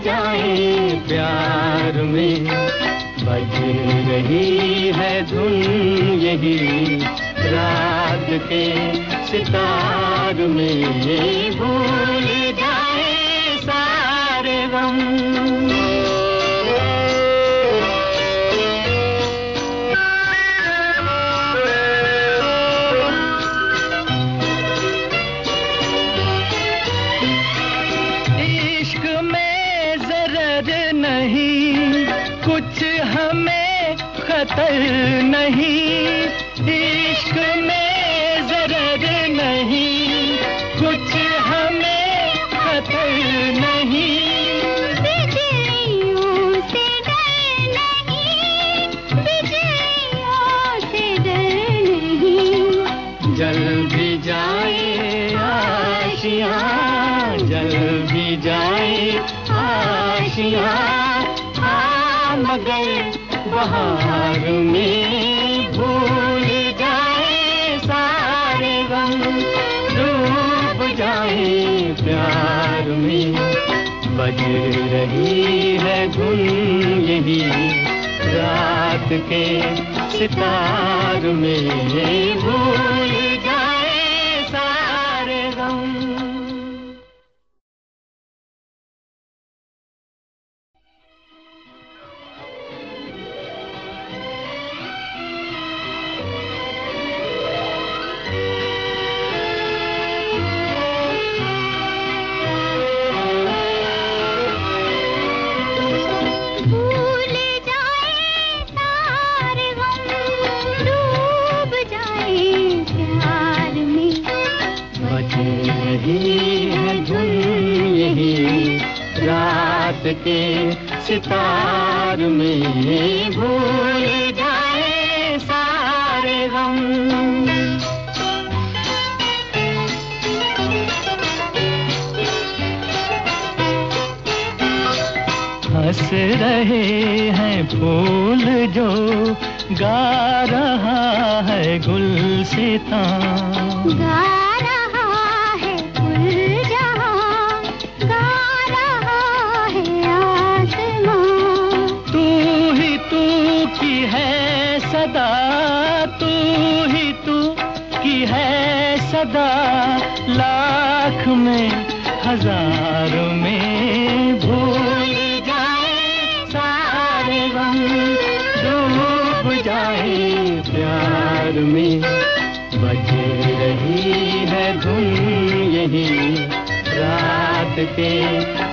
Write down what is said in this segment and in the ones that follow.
जाए प्यार में। बज रही है धुन यही रात के सितार में। भूल जाए सारे गम। नहीं। प्यार में बज रही है धुन यही रात के सितार में भूल हंस रहे हैं फूल जो गा रहा है गुल सीता गा है गुल तू ही तू की है सदा तू ही तू की है सदा लाख में हज़ार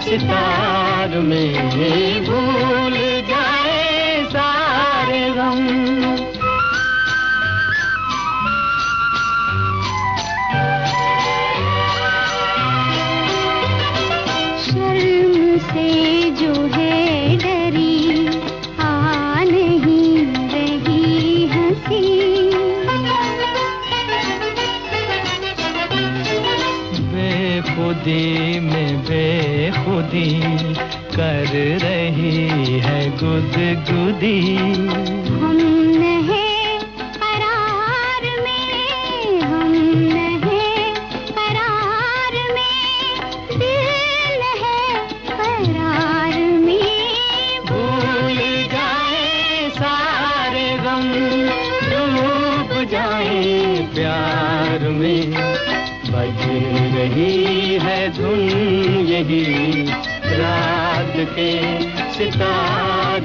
सितार में भूल रही है गुदगुदी।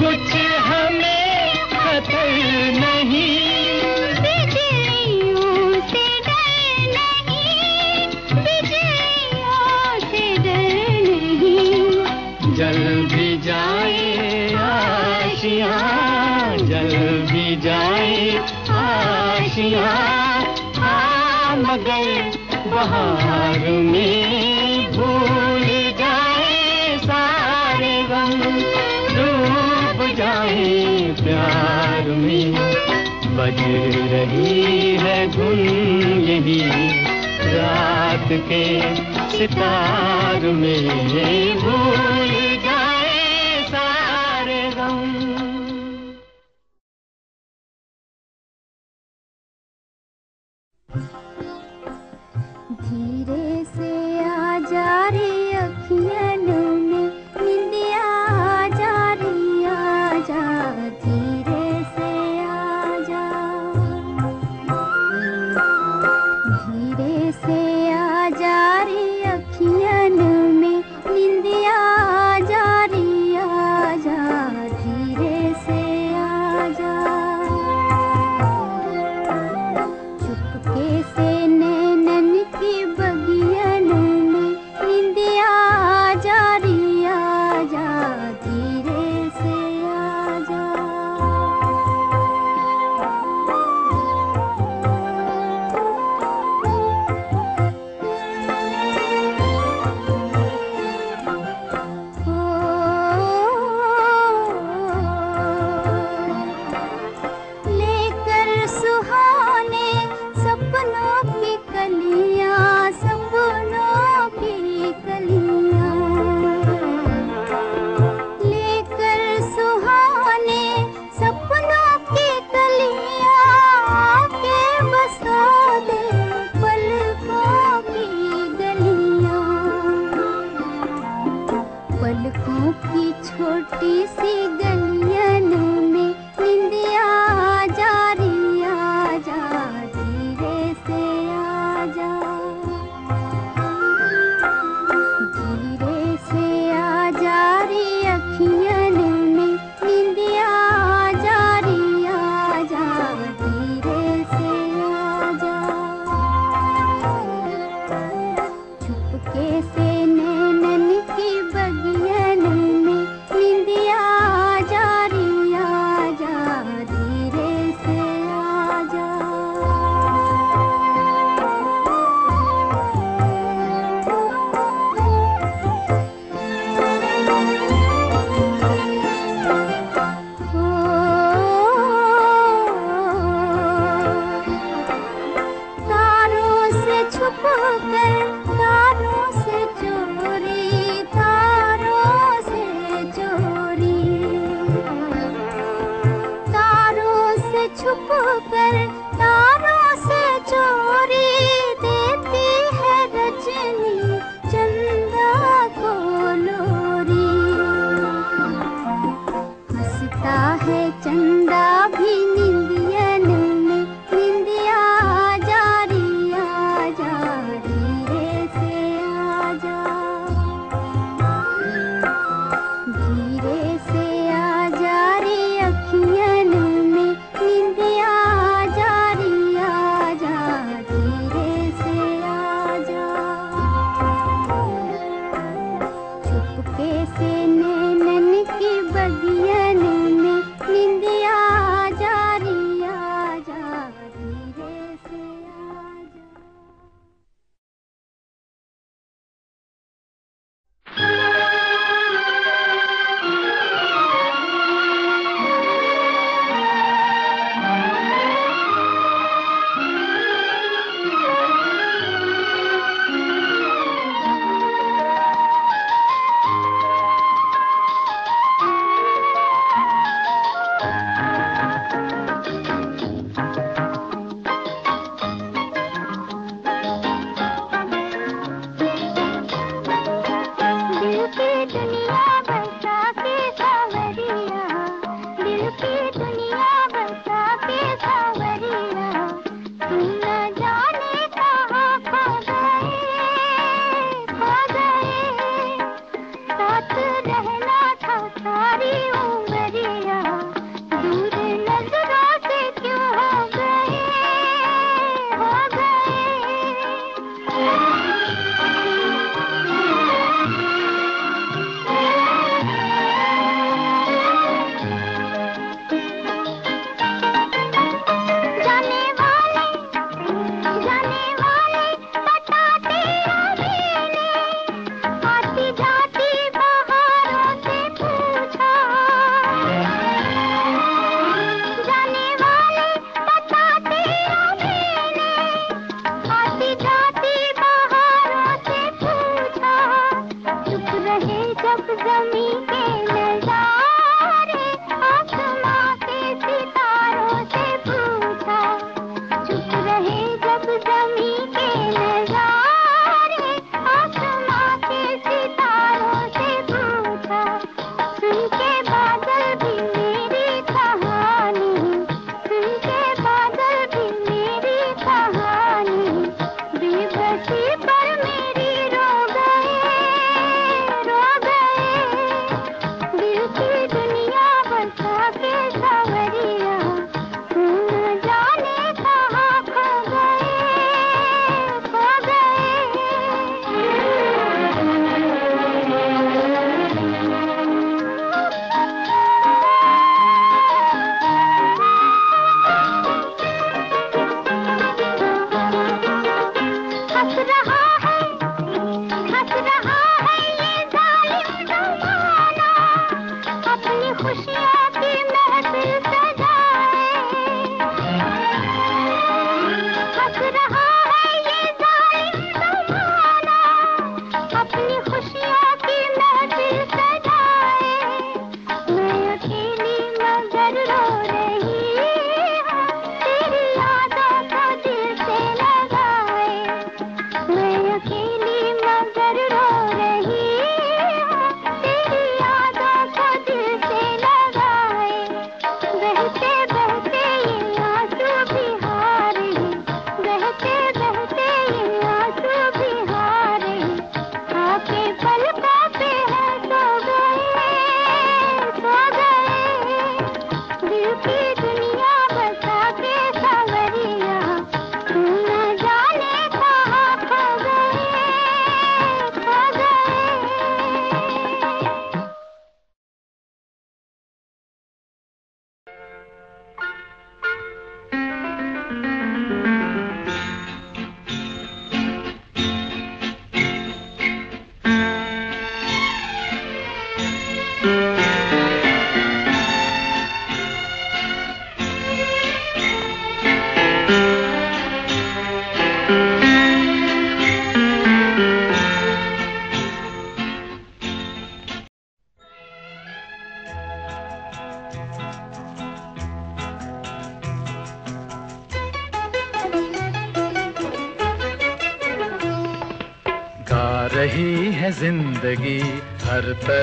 कुछ हमें खतर नहीं। जल भी जाए आशिया जल भी जाए आशिया। हाँ, मगर बहार में बज रही है धुन यही। रात के सितार में भूल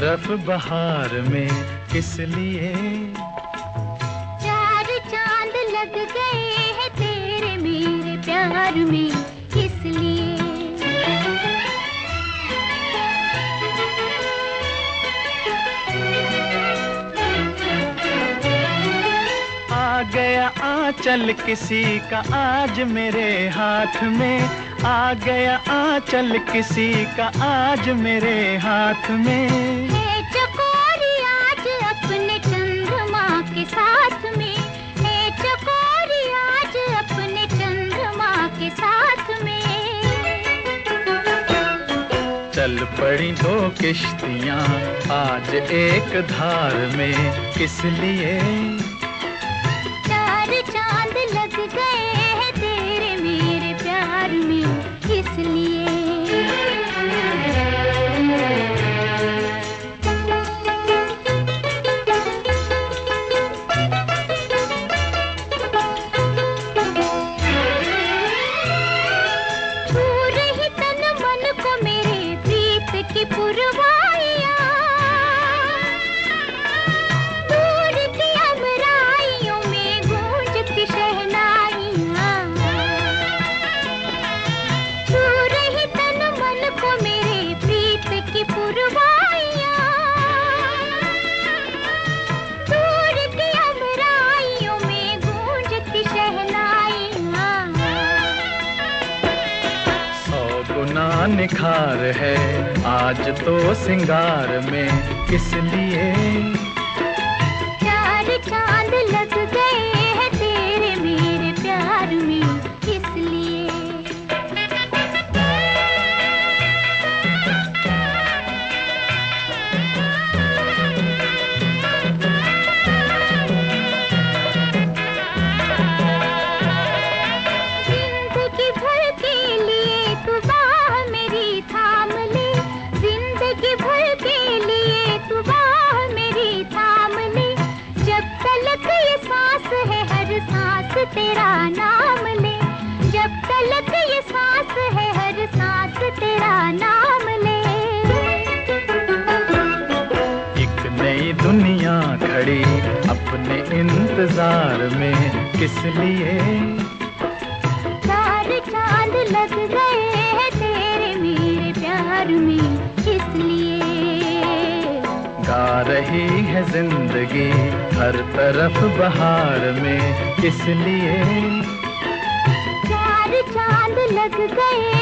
तरफ़ बहार में किस लिए चार चाँद लग गए हैं तेरे मेरे प्यार में इसलिए आ गया आंचल किसी का आज मेरे हाथ में आ गया आंचल किसी का आज मेरे हाथ में। पड़ी दो किश्तियाँ आज एक धार में किस लिए निखार है। आज तो सिंगार में किस लिए लिए। चार चाँद लग गए हैं तेरे मेरे प्यार में इसलिए। गा रही है ज़िंदगी हर तरफ़ बहार में इसलिए। चार चाँद लग गए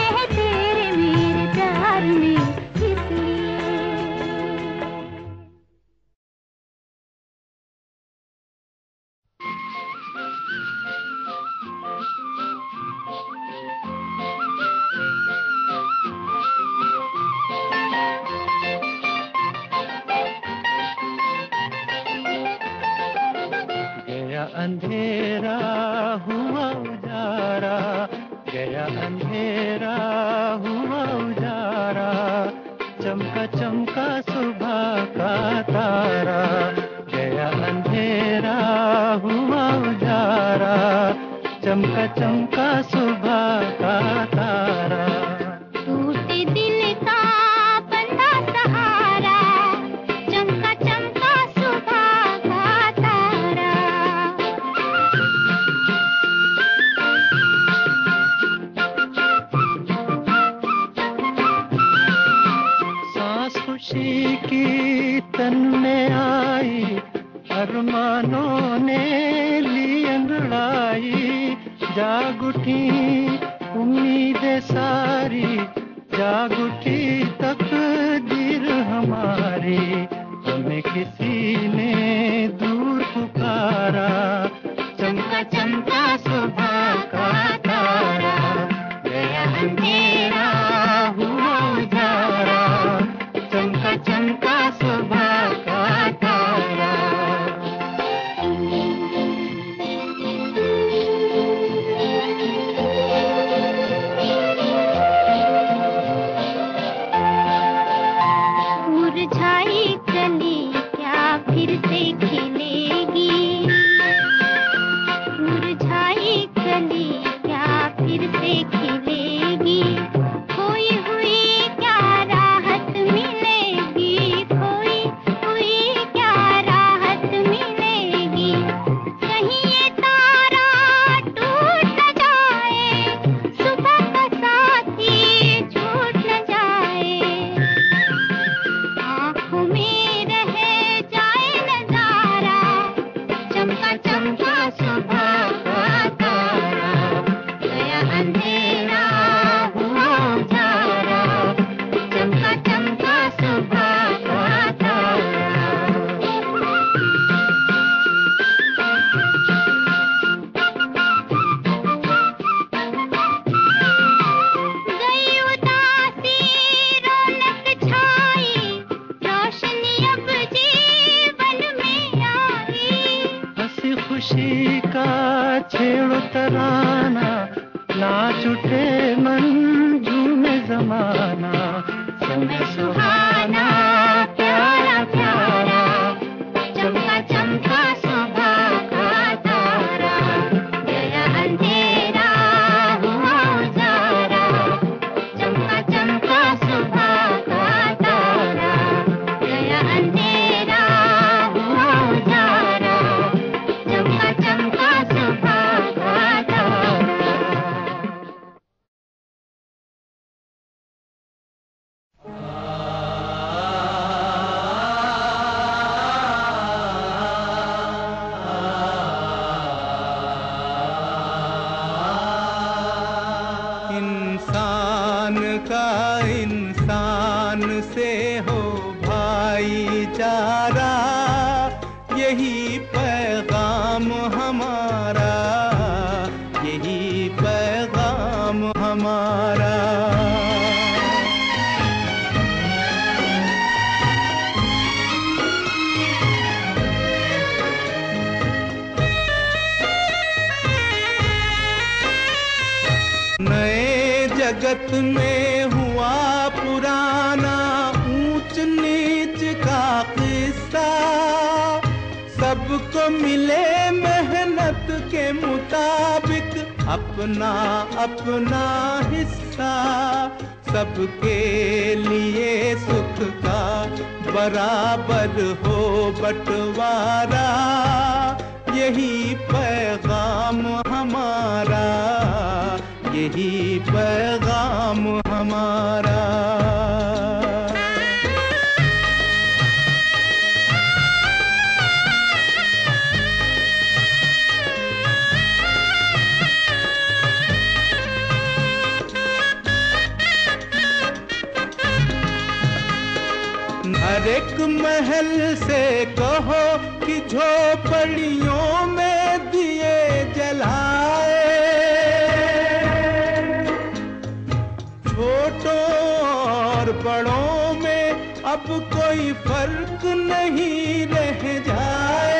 अंधेरा हुआ उजारा, गया अंधेरा हुआ उजारा, चमका चमका सुबह का तारा, गया अंधेरा हुआ उजारा, चमका चमका यही पैगाम हमारा। हर एक महल से कहो कि झोपड़ियों कोई फ़र्क नहीं रह जाए।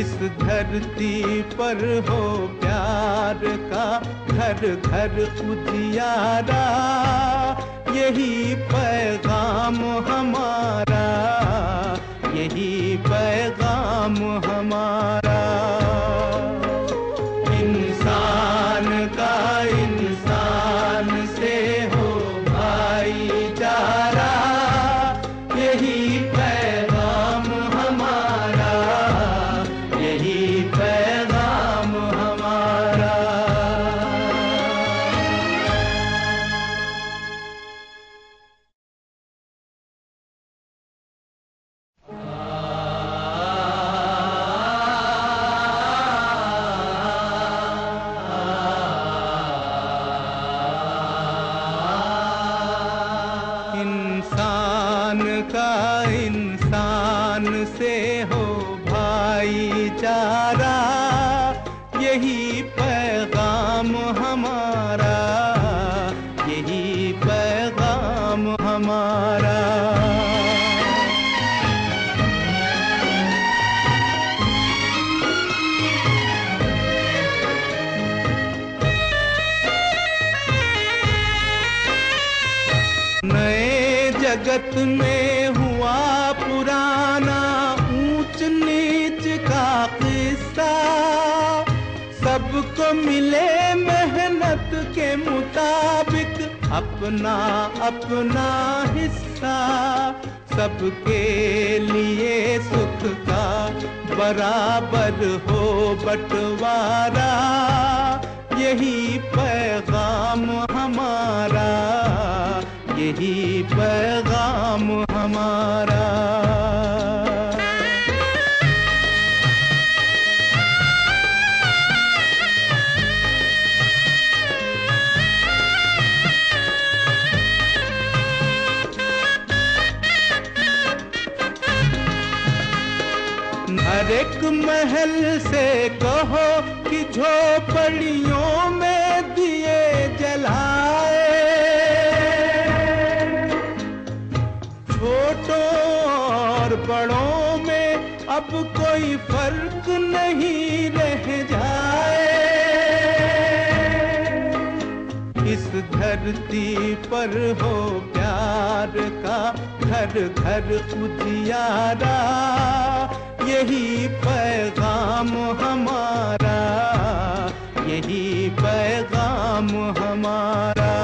इस धरती पर हो प्यार का घर घर उजियारा। यही पैगाम हमारा, यही पैगाम हमारा। मुताबिक अपना अपना हिस्सा सबके लिए सुख का बराबर हो बंटवारा। यही पैगाम हमारा, यही पैगाम हमारा। महल से कहो कि झोपड़ियों में दिए जलाए। छोटों और बड़ों में अब कोई फ़र्क नहीं रह जाए। इस धरती पर हो प्यार का घर घर उजियारा। यही पैगाम हमारा यही पैगाम हमारा।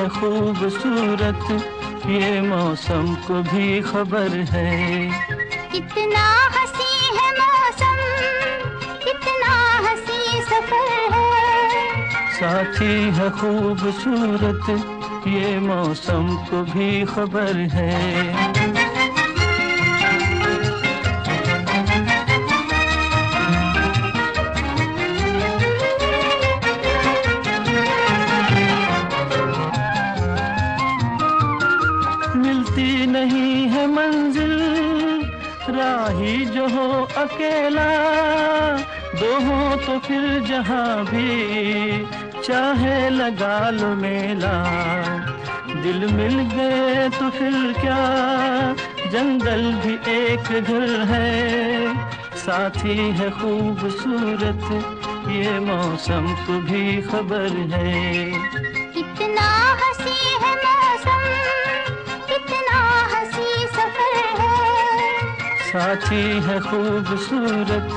है खूबसूरत ये मौसम को भी खबर है। कितना हसी है मौसम कितना हसी सफ़र है। साथी है खूबसूरत ये मौसम को भी खबर है। अकेला दो हो तो फिर जहाँ भी, चाहे लगा लो मेला। दिल मिल गए तो फिर क्या, जंगल भी एक घर है। साथी है खूबसूरत, ये मौसम को भी खबर है। साथी है खूबसूरत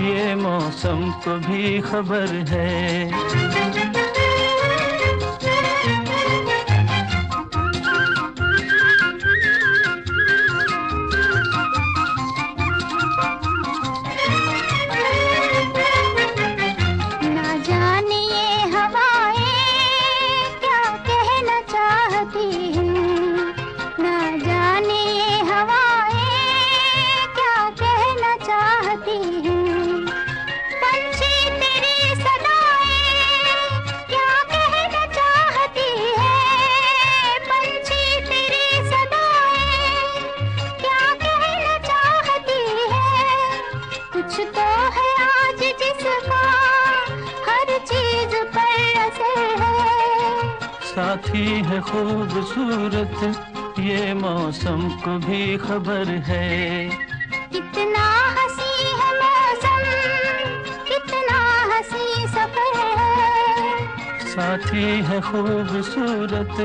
ये मौसम को भी खबर है। खबर है। कितना हसी है मौसम कितना हसी सफ़र है। साथी है खूबसूरत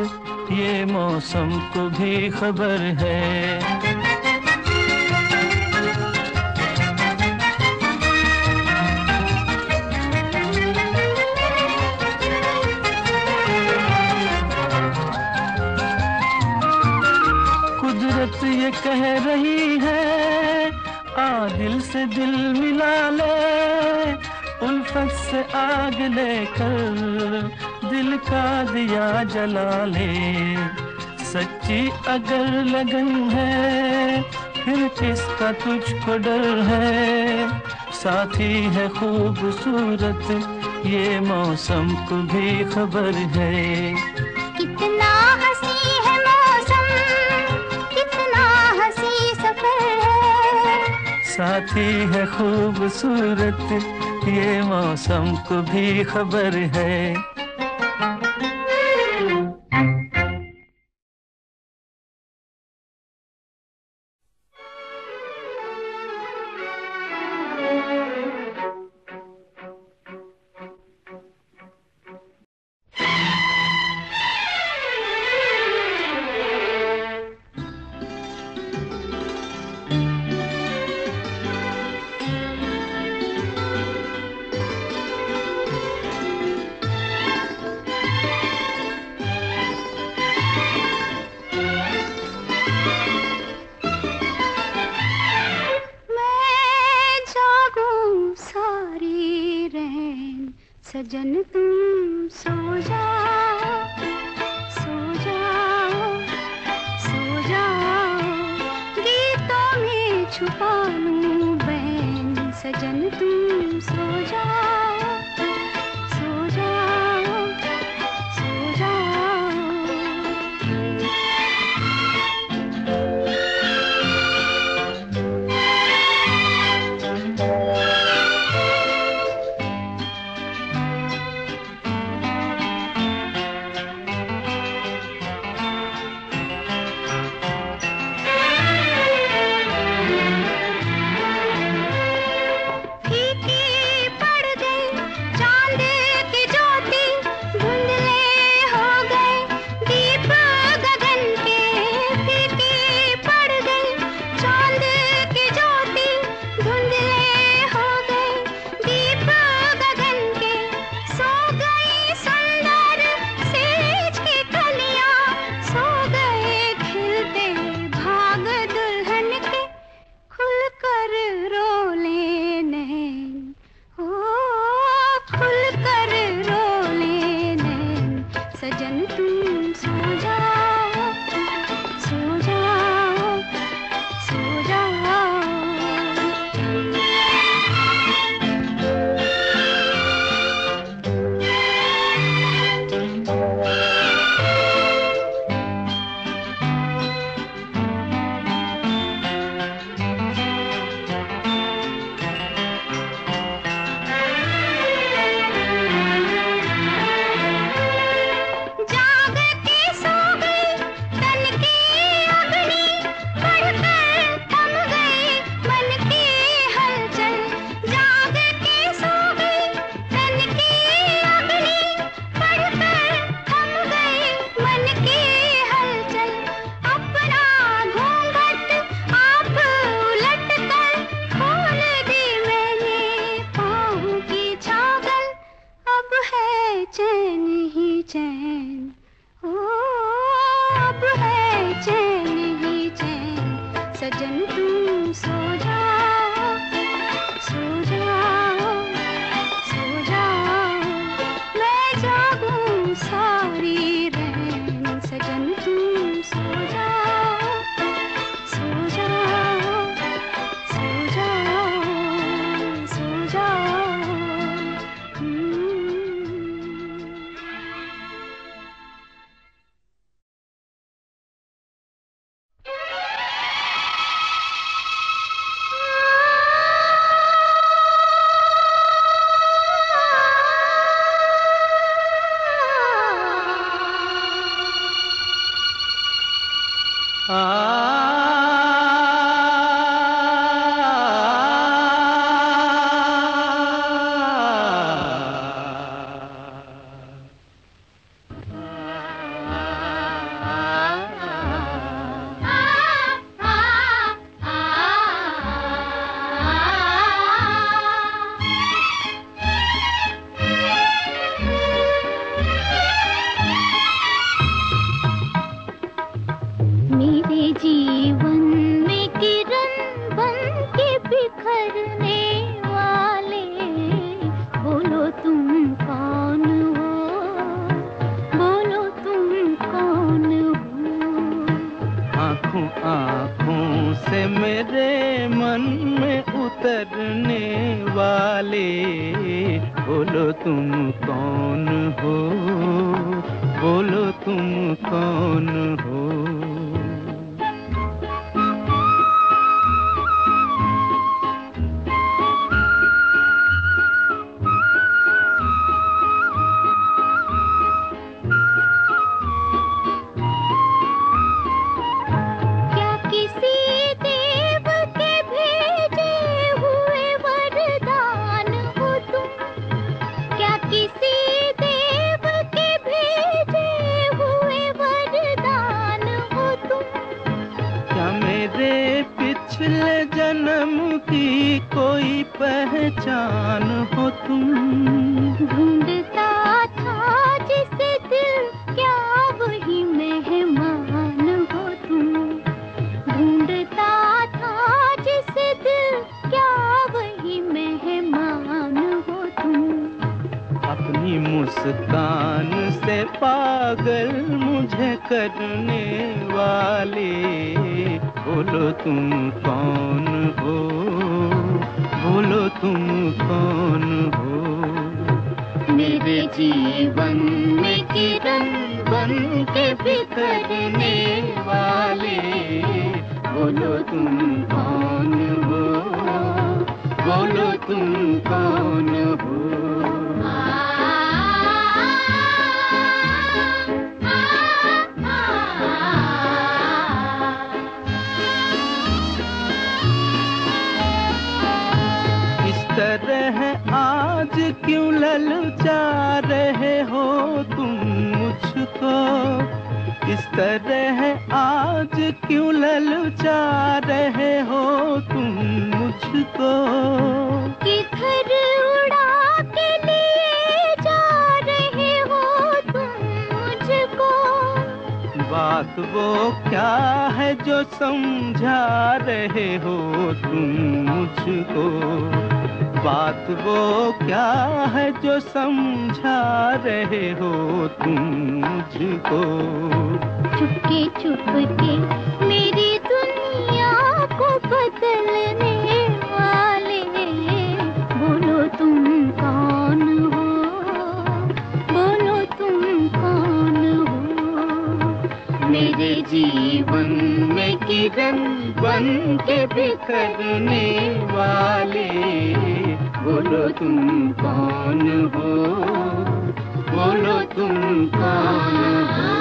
ये मौसम को भी खबर है। से दिल मिला ले, उल्फत से आग लेकर दिल का दिया जला ले। सच्ची अगर लगन है, फिर किसका तुझको डर है? साथी है खूबसूरत, ये मौसम को भी खबर है। साथी है खूबसूरत ये मौसम को भी खबर है। मेरे बोलो तुम कौन हो? बोलो तुम कौन हो? तरह आज क्यों ललचा रहे हो तुम मुझको? इस तरह आज क्यों ललचा रहे हो तुम मुझको। किधर उड़ा के लिए जा रहे हो तुम मुझको? बात वो क्या है जो समझा रहे हो तुम मुझको? बात वो क्या है जो समझा रहे हो तुम मुझको? चुपके चुपके जीवन में किरण बन के बिखरने वाले, बोलो तुम कौन हो? बोलो तुम कौन हो?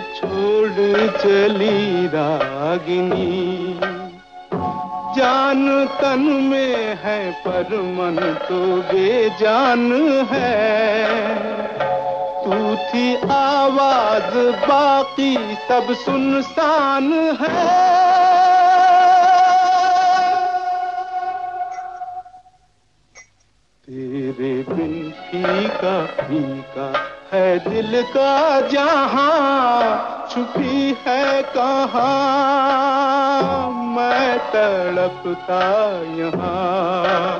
छोड़ चली रागिनी। जान तन में है पर मन तो बेजान है। तू थी आवाज़, बाकी सब सुनसान है। तेरे बिन फीका है दिल का जहाँ छुपी है कहाँ मैं तड़पता यहाँ।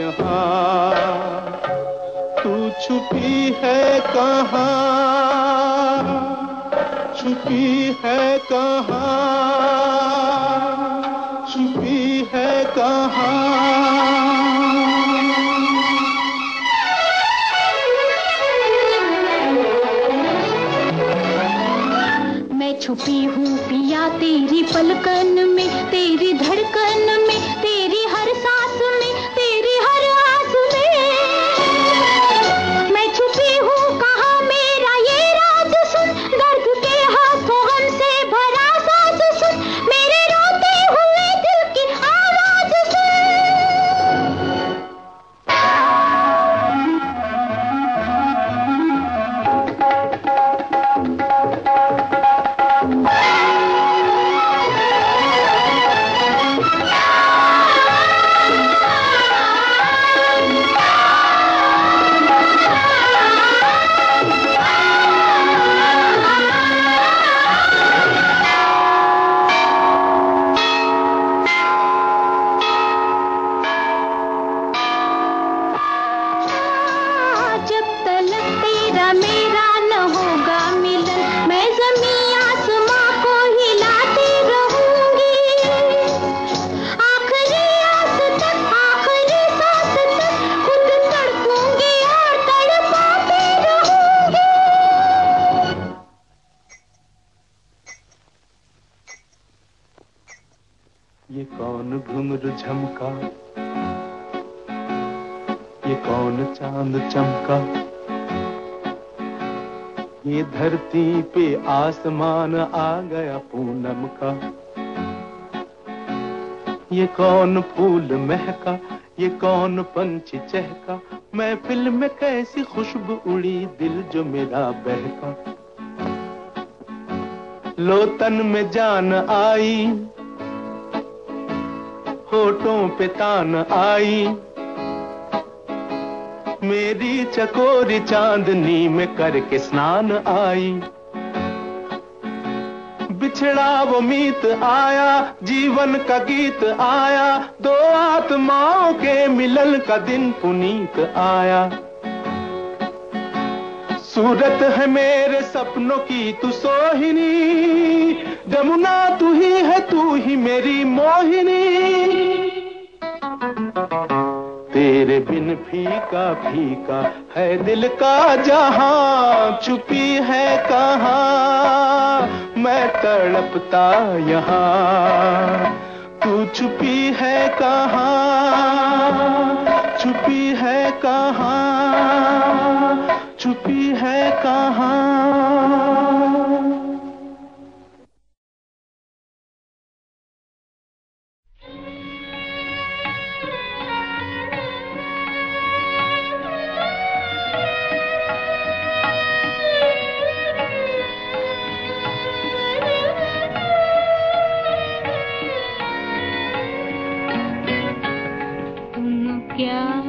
यहाँ। तू छुपी है कहाँ? छुपी है कहाँ? छुपी है कहाँ? छुपी हूँ पिया तेरी पलकन में, तेरी धड़कन आसमान आ गया पूनम का। ये कौन फूल महका, ये कौन पंछी चहका महफिल में कैसी खुशबू उड़ी दिल जो मेरा बहका। लोतन में जान आई, होठों पे तान आई। मेरी चकोरी चांदनी में करके स्नान आई। बिछड़ा वो मीत आया, जीवन का गीत आया, दो आत्माओं के मिलन का दिन पुनीत आया। सूरत है मेरे सपनों की, तू सोहिनी, जमुना तू ही है, तू ही मेरी मोहिनी। तेरे बिन फीका फीका है दिल का जहाँ, छुपी है कहाँ, मैं तड़पता यहाँ। तू छुपी है कहाँ, छुपी है कहाँ, छुपी है कहाँ। कितना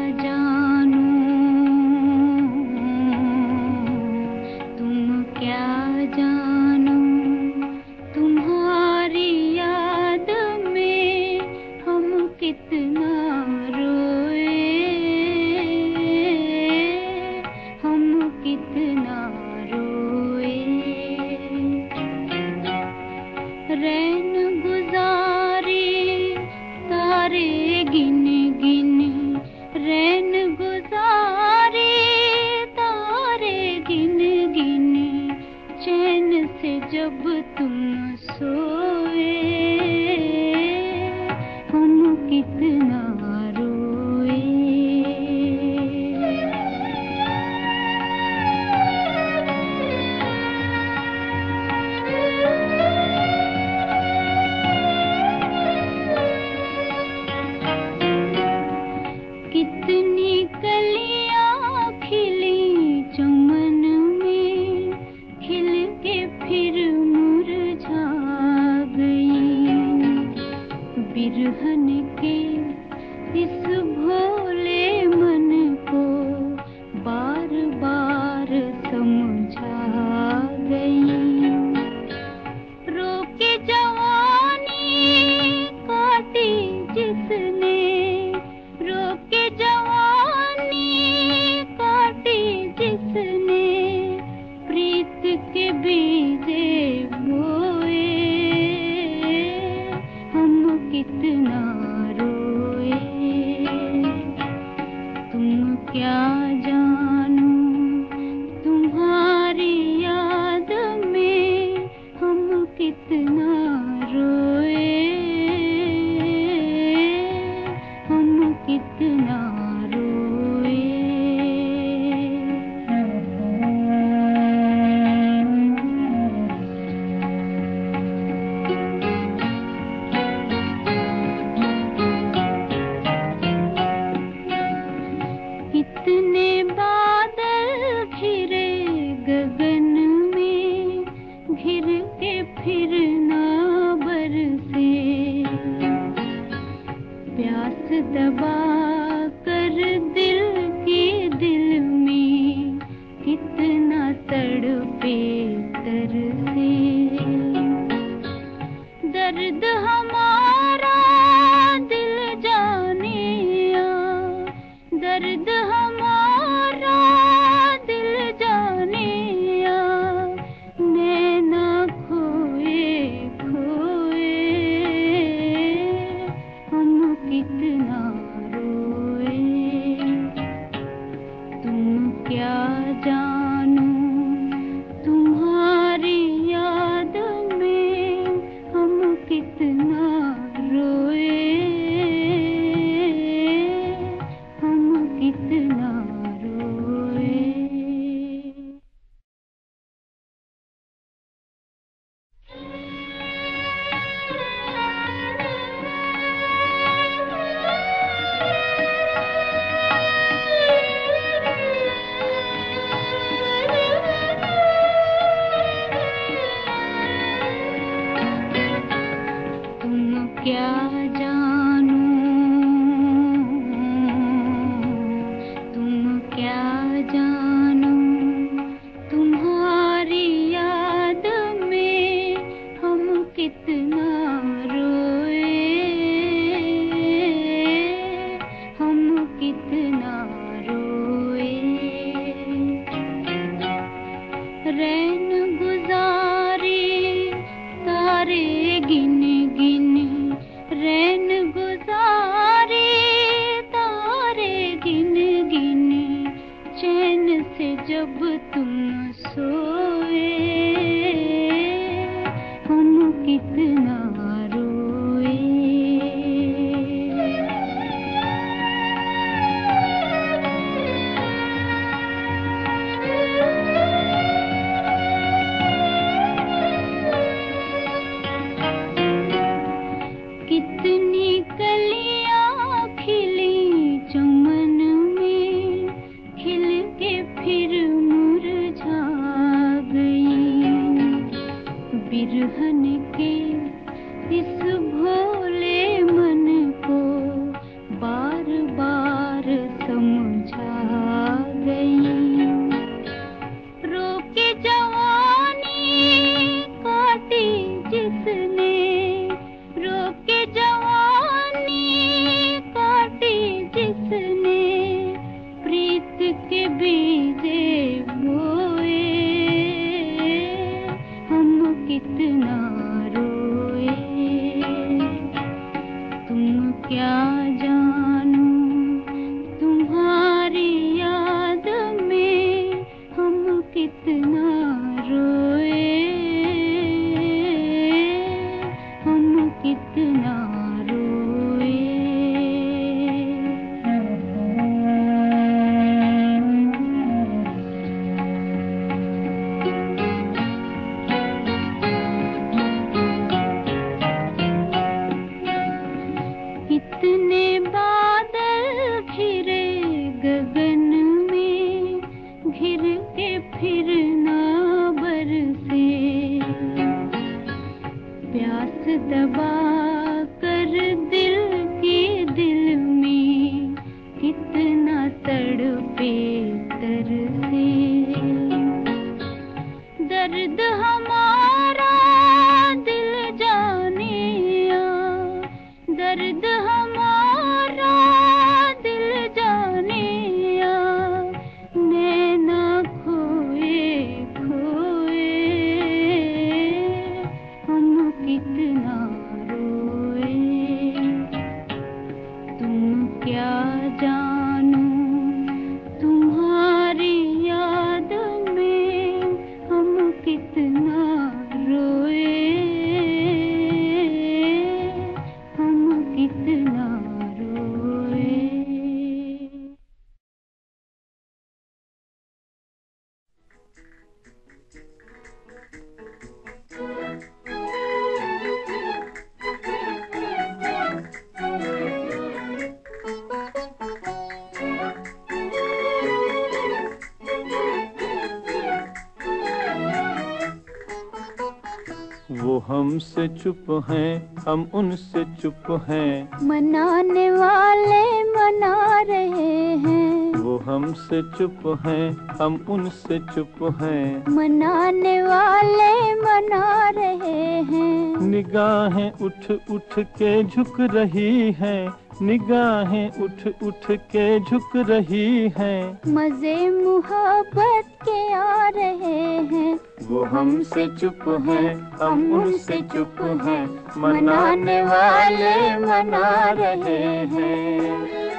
हमसे चुप हैं हम उनसे चुप हैं। मनाने वाले मना रहे हैं। वो हमसे चुप हैं हम उनसे चुप हैं। मनाने वाले मना रहे हैं। निगाहें उठ उठ के झुक रही हैं निगाहें उठ उठ के झुक रही हैं। मज़े मुहब्बत के आ रहे हैं। वो हमसे चुप है, हम उनसे चुप है, मनाने वाले मना रहे हैं।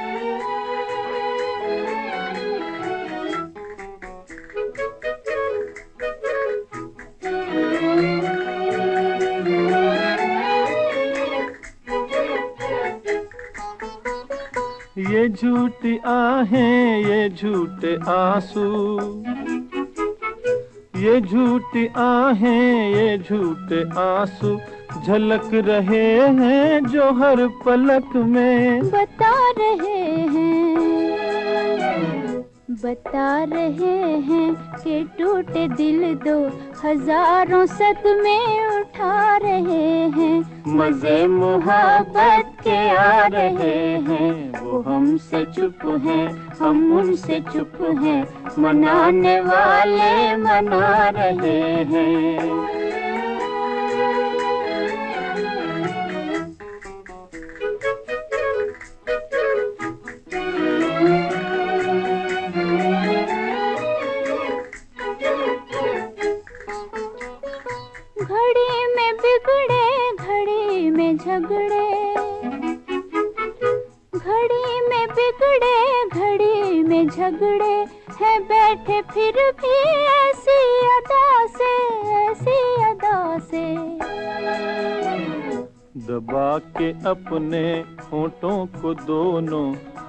ये झूठी आहें, ये झूठे आँसू। ये झूठी आहें, ये झूठे आँसू झलक रहे हैं जो हर पलक में। बता रहे हैं, बता रहे हैं कि टूटे दिल दो हज़ारों सदमे उठा रहे हैं, मज़े मोहब्बत के आ रहे हैं। वो हमसे चुप हैं, हम उनसे चुप हैं, मनाने वाले मना रहे हैं।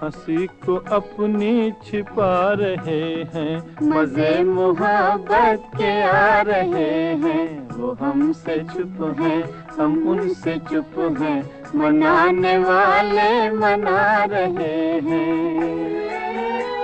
हँसी को अपनी छिपा रहे हैं। मज़े मोहब्बत के आ रहे हैं। वो हमसे चुप हैं हम उनसे चुप हैं। मनाने वाले मना रहे हैं।